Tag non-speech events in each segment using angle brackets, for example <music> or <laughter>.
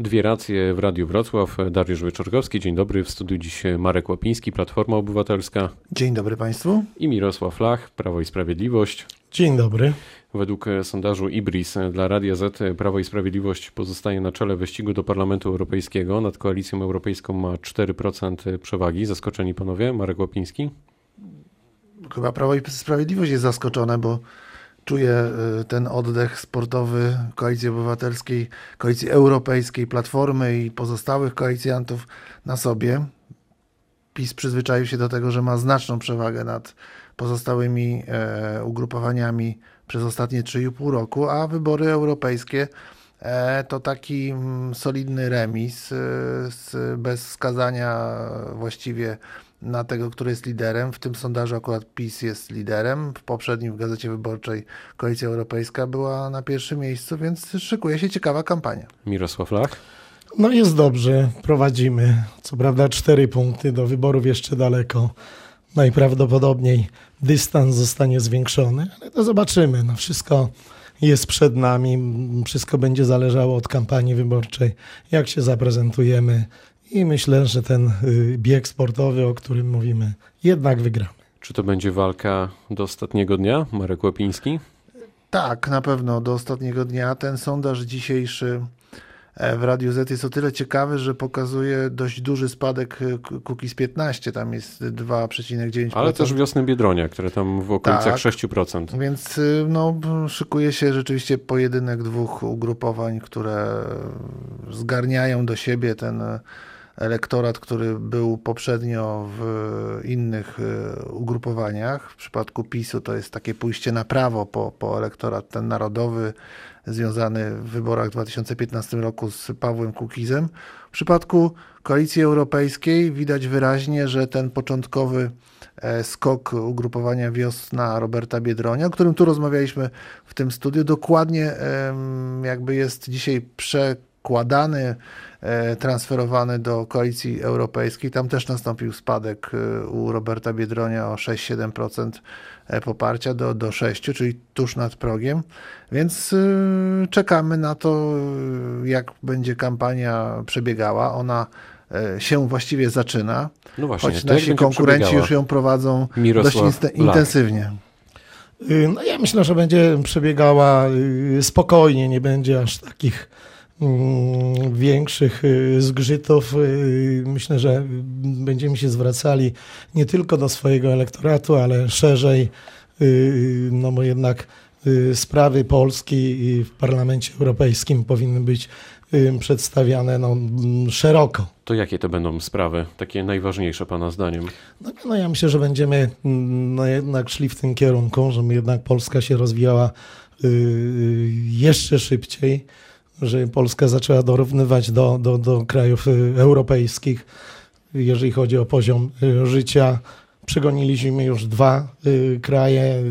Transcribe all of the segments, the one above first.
Dwie racje w Radiu Wrocław. Dariusz Wyczorkowski, dzień dobry. W studiu dziś Marek Łapiński, Platforma Obywatelska. Dzień dobry Państwu. I Mirosław Lach, Prawo i Sprawiedliwość. Dzień dobry. Według sondażu IBRIS dla Radia Z Prawo i Sprawiedliwość pozostaje na czele wyścigu do Parlamentu Europejskiego. Nad koalicją europejską ma 4% przewagi. Zaskoczeni panowie? Marek Łapiński? Chyba Prawo i Sprawiedliwość jest zaskoczone, bo czuję y, ten oddech sportowy Koalicji Obywatelskiej, Koalicji Europejskiej, Platformy i pozostałych koalicjantów na sobie. PiS przyzwyczaił się do tego, że ma znaczną przewagę nad pozostałymi e, ugrupowaniami przez ostatnie 3,5 roku, a wybory europejskie e, to taki mm, solidny remis e, bez wskazania właściwie na tego, który jest liderem. W tym sondażu akurat PiS jest liderem. W poprzednim w Gazecie Wyborczej Koalicja Europejska była na pierwszym miejscu, więc szykuje się ciekawa kampania. Mirosław Lach? No jest dobrze, prowadzimy. Co prawda cztery punkty, do wyborów jeszcze daleko. Najprawdopodobniej dystans zostanie zwiększony, ale to zobaczymy. No wszystko jest przed nami, wszystko będzie zależało od kampanii wyborczej, jak się zaprezentujemy i myślę, że ten y, bieg sportowy, o którym mówimy, jednak wygramy. Czy to będzie walka do ostatniego dnia, Marek Łapiński? Tak, na pewno do ostatniego dnia. Ten sondaż dzisiejszy e, w Radiu Z jest o tyle ciekawy, że pokazuje dość duży spadek z 15, tam jest 2,9%. Ale też wiosny Biedronia, które tam w okolicach tak, 6%. Więc y, no, szykuje się rzeczywiście pojedynek dwóch ugrupowań, które zgarniają do siebie ten elektorat, który był poprzednio w innych e, ugrupowaniach. W przypadku PiSu to jest takie pójście na prawo po, po elektorat ten narodowy, związany w wyborach w 2015 roku z Pawłem Kukizem. W przypadku Koalicji Europejskiej widać wyraźnie, że ten początkowy e, skok ugrupowania Wiosna Roberta Biedronia, o którym tu rozmawialiśmy w tym studiu, dokładnie jakby jest dzisiaj przekładany E, transferowany do koalicji europejskiej. Tam też nastąpił spadek e, u Roberta Biedronia o 6-7% e, poparcia do, do 6, czyli tuż nad progiem. Więc czekamy na to, jak będzie kampania przebiegała. Ona się właściwie zaczyna, no właśnie, choć nasi konkurenci już ją prowadzą Mirosław dość intensywnie. Y, no ja myślę, że będzie przebiegała y, spokojnie, nie będzie aż takich większych y, zgrzytów. Y, myślę, że będziemy się zwracali nie tylko do swojego elektoratu, ale szerzej, y, no bo jednak sprawy Polski w Parlamencie Europejskim powinny być przedstawiane no, szeroko. To jakie to będą sprawy, takie najważniejsze Pana zdaniem? No, no ja myślę, że będziemy no, jednak szli w tym kierunku, żeby jednak Polska się rozwijała jeszcze szybciej że Polska zaczęła dorównywać do, do, do krajów y, europejskich, jeżeli chodzi o poziom y, życia. Przegoniliśmy już dwa y, kraje,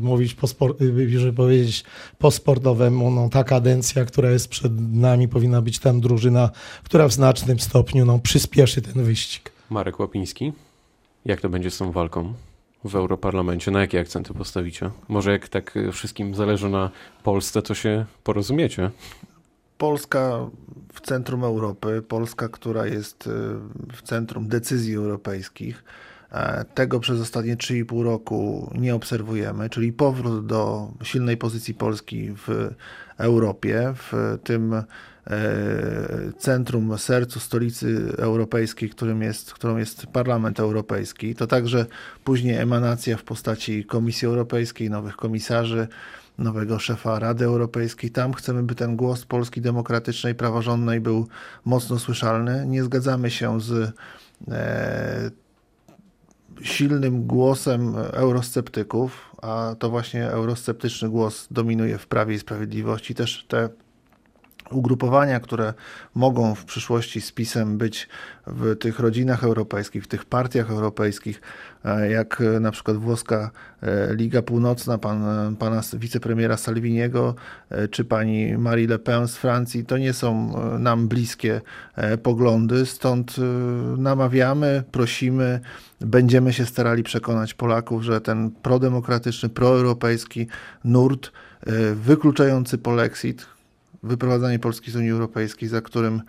mówić po, sport, żeby powiedzieć po sportowemu, no, ta kadencja, która jest przed nami, powinna być tam drużyna, która w znacznym stopniu no, przyspieszy ten wyścig. Marek Łapiński, jak to będzie z tą walką? w Europarlamencie? Na jakie akcenty postawicie? Może jak tak wszystkim zależy na Polsce, to się porozumiecie? Polska w centrum Europy, Polska, która jest y, w centrum decyzji europejskich, e, tego przez ostatnie 3,5 roku nie obserwujemy, czyli powrót do silnej pozycji Polski w Europie, w tym e, centrum, sercu stolicy europejskiej, którym jest, którą jest Parlament Europejski. To także później emanacja w postaci Komisji Europejskiej, nowych komisarzy, nowego szefa Rady Europejskiej. Tam chcemy, by ten głos Polski demokratycznej, praworządnej był mocno słyszalny. Nie zgadzamy się z e, silnym głosem eurosceptyków, a to właśnie eurosceptyczny głos dominuje w Prawie i Sprawiedliwości. Też te ugrupowania, które mogą w przyszłości z PiSem być w tych rodzinach europejskich, w tych partiach europejskich, e, jak na przykład włoska e, Liga Północna, pan, pana wicepremiera Salviniego, e, czy pani Marie Le Pen z Francji, to nie są nam bliskie poglądy, stąd namawiamy, prosimy, będziemy się starali przekonać Polaków, że ten prodemokratyczny, proeuropejski nurt wykluczający polexit, wyprowadzanie Polski z Unii Europejskiej, za którym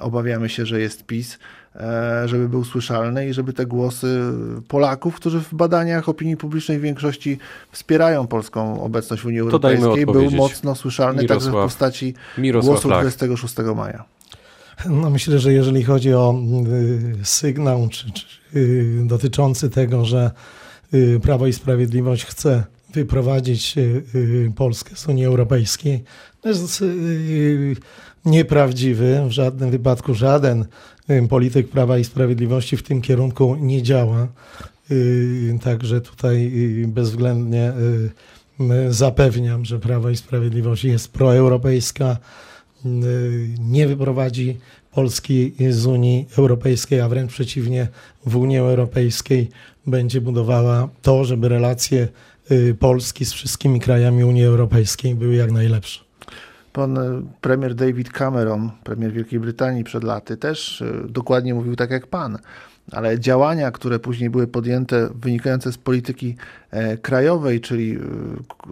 obawiamy się, że jest PiS, e, żeby był słyszalny i żeby te głosy Polaków, którzy w badaniach opinii publicznej w większości wspierają polską obecność w Unii Europejskiej, był mocno słyszalny Mirosław, także w postaci Mirosław głosu 26 maja. No myślę, że jeżeli chodzi o y, sygnał czy, czy, y, dotyczący tego, że y, Prawo i Sprawiedliwość chce wyprowadzić Polskę z Unii Europejskiej, to jest nieprawdziwy. W żadnym wypadku żaden polityk Prawa i Sprawiedliwości w tym kierunku nie działa. Także tutaj bezwzględnie zapewniam, że Prawo i Sprawiedliwość jest proeuropejska Y, nie wyprowadzi Polski z Unii Europejskiej, a wręcz przeciwnie, w Unii Europejskiej będzie budowała to, żeby relacje y, Polski z wszystkimi krajami Unii Europejskiej były jak najlepsze. Pan y, premier David Cameron, premier Wielkiej Brytanii przed laty, też dokładnie mówił tak jak pan ale działania, które później były podjęte, wynikające z polityki e, krajowej, czyli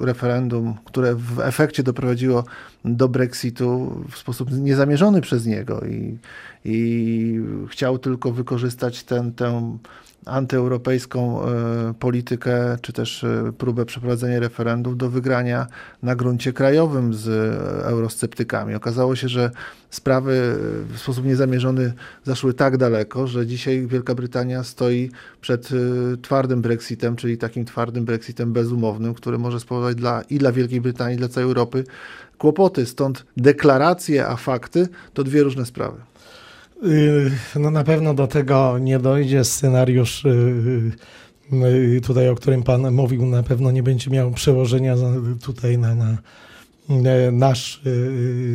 referendum, które w efekcie doprowadziło do Brexitu w sposób niezamierzony przez niego i, i chciał tylko wykorzystać ten, tę antyeuropejską e, politykę, czy też e, próbę przeprowadzenia referendum do wygrania na gruncie krajowym z eurosceptykami. Okazało się, że sprawy w sposób niezamierzony zaszły tak daleko, że dzisiaj Wielka Brytania stoi przed e, twardym Brexitem, czyli takim twardym Brexitem bezumownym, który może spowodować dla, i dla Wielkiej Brytanii, i dla całej Europy kłopoty. Stąd deklaracje, a fakty to dwie różne sprawy. Y, no na pewno do tego nie dojdzie. Scenariusz y, y, tutaj, o którym Pan mówił, na pewno nie będzie miał przełożenia tutaj na, na nasz,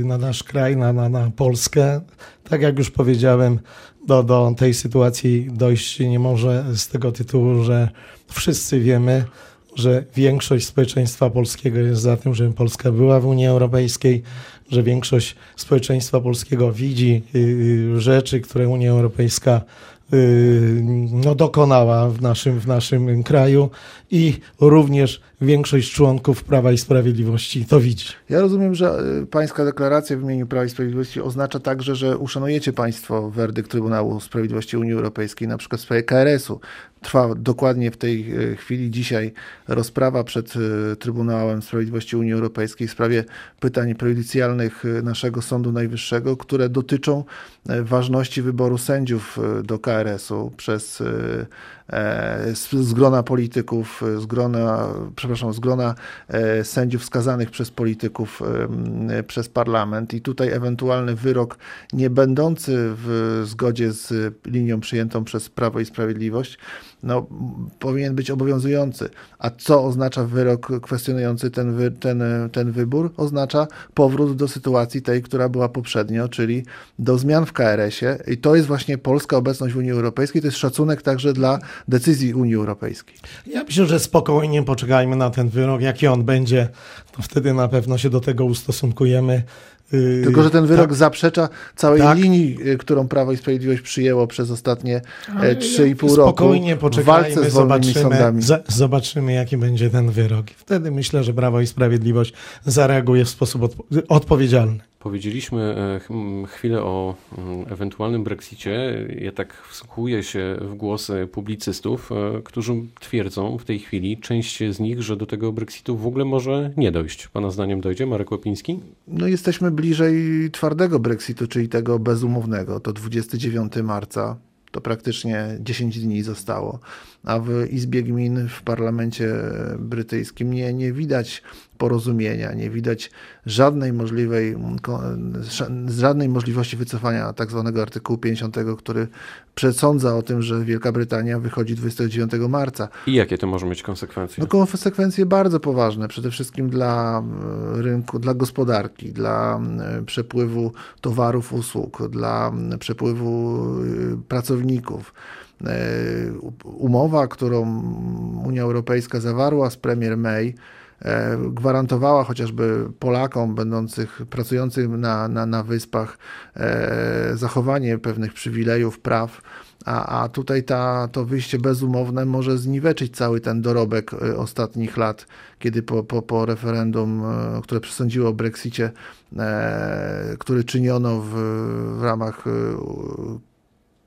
na nasz kraj, na, na, na Polskę. Tak jak już powiedziałem, do, do tej sytuacji dojść nie może z tego tytułu, że wszyscy wiemy, że większość społeczeństwa polskiego jest za tym, żeby Polska była w Unii Europejskiej, że większość społeczeństwa polskiego widzi y, y, rzeczy, które Unia Europejska no, dokonała w naszym, w naszym kraju i również większość członków Prawa i Sprawiedliwości to widzi. Ja rozumiem, że pańska deklaracja w imieniu Prawa i Sprawiedliwości oznacza także, że uszanujecie państwo werdykt Trybunału Sprawiedliwości Unii Europejskiej, na przykład w sprawie KRS-u. Trwa dokładnie w tej e, chwili dzisiaj rozprawa przed Trybunałem Sprawiedliwości Unii Europejskiej w sprawie pytań prejudycjalnych naszego Sądu Najwyższego, które dotyczą ważności wyboru sędziów do KRS-u przez z grona polityków, z grona, przepraszam, z grona sędziów skazanych przez polityków przez parlament i tutaj ewentualny wyrok nie będący w zgodzie z linią przyjętą przez Prawo i Sprawiedliwość no, powinien być obowiązujący. A co oznacza wyrok kwestionujący ten, wy, ten, ten wybór? Oznacza powrót do sytuacji tej, która była poprzednio, czyli do zmian w KRS-ie. I to jest właśnie polska obecność w Unii Europejskiej. To jest szacunek także dla decyzji Unii Europejskiej. Ja myślę, że spokojnie poczekajmy na ten wyrok. Jaki on będzie, to wtedy na pewno się do tego ustosunkujemy. Yy, Tylko, że ten wyrok tak. zaprzecza całej tak. linii, y, którą Prawo i Sprawiedliwość przyjęło przez ostatnie 3,5 roku. Spokojnie poczekajmy, zobaczymy, zobaczymy, jaki będzie ten wyrok. Wtedy myślę, że Prawo i Sprawiedliwość zareaguje w sposób odpo odpowiedzialny. Powiedzieliśmy e, chwilę o mm, ewentualnym Brexicie. Ja tak wsłuchuję się w głosy publicystów, e, którzy twierdzą w tej chwili, część z nich, że do tego Brexitu w ogóle może nie dojść. Pana zdaniem dojdzie, Marek Łopiński? No jesteśmy bliżej twardego Brexitu, czyli tego bezumownego. To 29 marca to praktycznie 10 dni zostało, a w Izbie Gmin w parlamencie brytyjskim nie, nie widać porozumienia, nie widać żadnej możliwej, żadnej możliwości wycofania tak zwanego artykułu 50, który przesądza o tym, że Wielka Brytania wychodzi 29 marca. I jakie to może mieć konsekwencje? No konsekwencje bardzo poważne, przede wszystkim dla e, rynku, dla gospodarki, dla e, przepływu towarów, usług, dla przepływu e, pracowników. Umowa, którą Unia Europejska zawarła z premier May, e, gwarantowała chociażby Polakom będących, pracującym na, na, na wyspach e, zachowanie pewnych przywilejów, praw, a, a tutaj ta, to wyjście bezumowne może zniweczyć cały ten dorobek e, ostatnich lat, kiedy po, po, po referendum, e, które przesądziło o Brexicie, e, który czyniono w, w ramach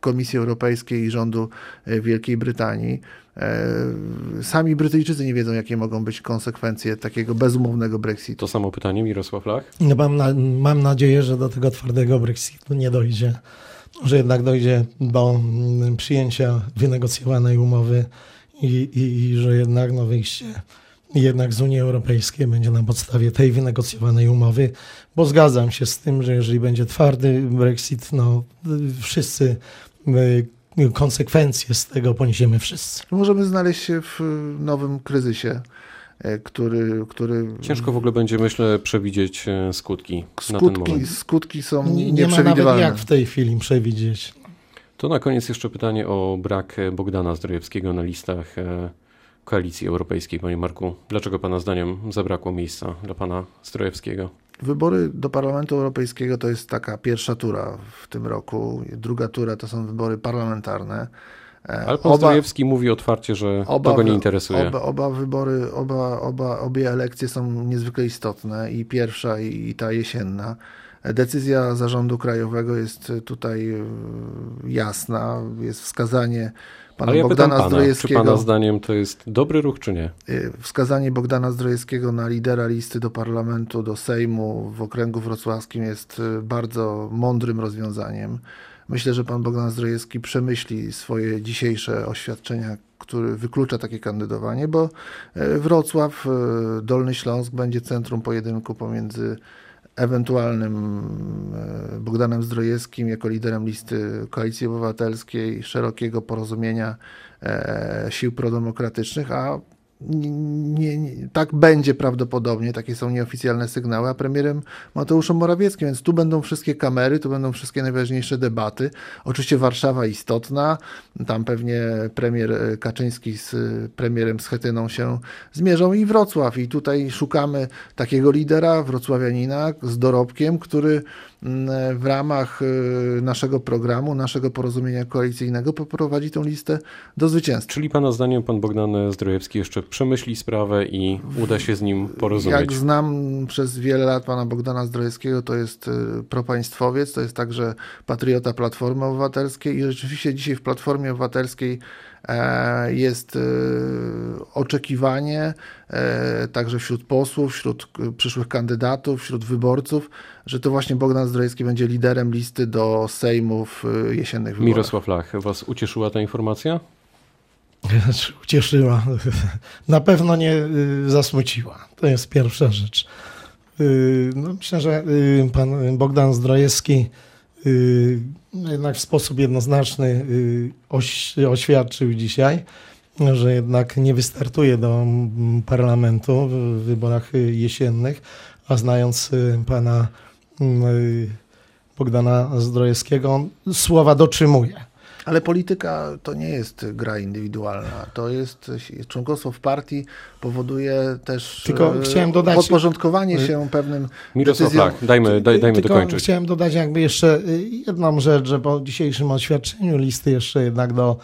Komisji Europejskiej i rządu Wielkiej Brytanii. Sami Brytyjczycy nie wiedzą, jakie mogą być konsekwencje takiego bezumownego Brexitu. To samo pytanie, Mirosław Lach? No mam, na, mam nadzieję, że do tego twardego Brexitu nie dojdzie że jednak dojdzie do mm, przyjęcia wynegocjowanej umowy i, i, i że jednak no, wyjście jednak z Unii Europejskiej będzie na podstawie tej wynegocjowanej umowy, bo zgadzam się z tym, że jeżeli będzie twardy Brexit, no wszyscy konsekwencje z tego poniesiemy wszyscy. Możemy znaleźć się w nowym kryzysie E, który, który... Ciężko w ogóle będzie, myślę, przewidzieć e, skutki, skutki na ten moment. Skutki są nie, nie ma nawet jak w tej chwili przewidzieć. To na koniec jeszcze pytanie o brak Bogdana Zdrojewskiego na listach e, Koalicji Europejskiej. Panie Marku, dlaczego Pana zdaniem zabrakło miejsca dla Pana Zdrojewskiego? Wybory do Parlamentu Europejskiego to jest taka pierwsza tura w tym roku. Druga tura to są wybory parlamentarne. E, Ale pan oba, mówi otwarcie, że oba, to go nie interesuje. Oba, oba wybory, oba, oba, obie elekcje są niezwykle istotne i pierwsza i, i ta jesienna. Decyzja zarządu krajowego jest tutaj e, jasna, jest wskazanie pana Ale ja Bogdana pana, Zdrojewskiego. Czy pana zdaniem to jest dobry ruch, czy nie? E, wskazanie Bogdana Zdrojewskiego na lidera listy do parlamentu, do Sejmu w okręgu wrocławskim jest bardzo mądrym rozwiązaniem. Myślę, że pan Bogdan Zdrojewski przemyśli swoje dzisiejsze oświadczenia, który wyklucza takie kandydowanie, bo e, Wrocław, Dolny Śląsk będzie centrum pojedynku pomiędzy ewentualnym e, Bogdanem Zdrojewskim jako liderem listy Koalicji Obywatelskiej, szerokiego porozumienia sił prodemokratycznych, a nie, nie, tak będzie prawdopodobnie, takie są nieoficjalne sygnały, a premierem Mateuszem Morawieckim, więc tu będą wszystkie kamery, tu będą wszystkie najważniejsze debaty. Oczywiście Warszawa istotna, tam pewnie premier Kaczyński z premierem Schetyną się zmierzą i Wrocław i tutaj szukamy takiego lidera, wrocławianina z dorobkiem, który w ramach y, naszego programu, naszego porozumienia koalicyjnego poprowadzi tę listę do zwycięstwa. Czyli pana zdaniem pan Bogdan Zdrojewski jeszcze przemyśli sprawę i uda się z nim porozumieć. Jak znam przez wiele lat pana Bogdana Zdrojewskiego, to jest y, propaństwowiec, to jest także patriota Platformy Obywatelskiej i rzeczywiście dzisiaj w Platformie Obywatelskiej jest y, oczekiwanie e, także wśród posłów, wśród przyszłych kandydatów, wśród wyborców, że to właśnie Bogdan Zdrojewski będzie liderem listy do Sejmu w y, jesiennych wyborach. Mirosław Lach, was ucieszyła ta informacja? <laughs> ucieszyła. Na pewno nie zasmuciła. To jest pierwsza rzecz. No, myślę, że pan Bogdan Zdrojewski jednak w sposób jednoznaczny oświadczył dzisiaj, że jednak nie wystartuje do parlamentu w wyborach jesiennych, a znając pana Bogdana Zdrojewskiego, słowa dotrzymuje. Ale polityka to nie jest gra indywidualna. To jest członkostwo w partii powoduje też tylko chciałem dodać, podporządkowanie się pewnym Mirosław, decyzjom. tak, dajmy, daj, dajmy tylko dokończyć. Chciałem dodać jakby jeszcze jedną rzecz, że po dzisiejszym oświadczeniu listy jeszcze jednak do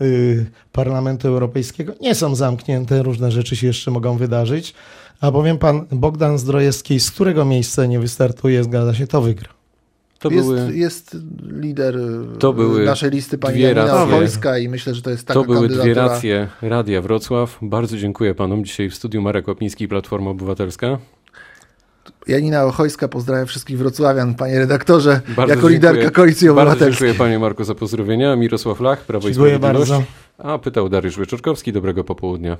y, Parlamentu Europejskiego nie są zamknięte, różne rzeczy się jeszcze mogą wydarzyć. A powiem pan Bogdan Zdrojewski, z którego miejsca nie wystartuje, zgadza się, to wygra. To jest, były, jest lider y, to były naszej listy pani Janina Wojska i myślę, że to jest taka To były kandydatura... dwie racje Radia Wrocław. Bardzo dziękuję panom. Dzisiaj w studiu Marek Łapiński, Platforma Obywatelska. Janina Ochojska, pozdrawiam wszystkich wrocławian, panie redaktorze, Bardzo jako dziękuję. liderka Koalicji Obywatelskiej. Bardzo dziękuję panie Marku za pozdrowienia. Mirosław Lach, Prawo dziękuję i Sprawiedliwość. Bardzo. A pytał Dariusz Wyczorkowski. Dobrego popołudnia.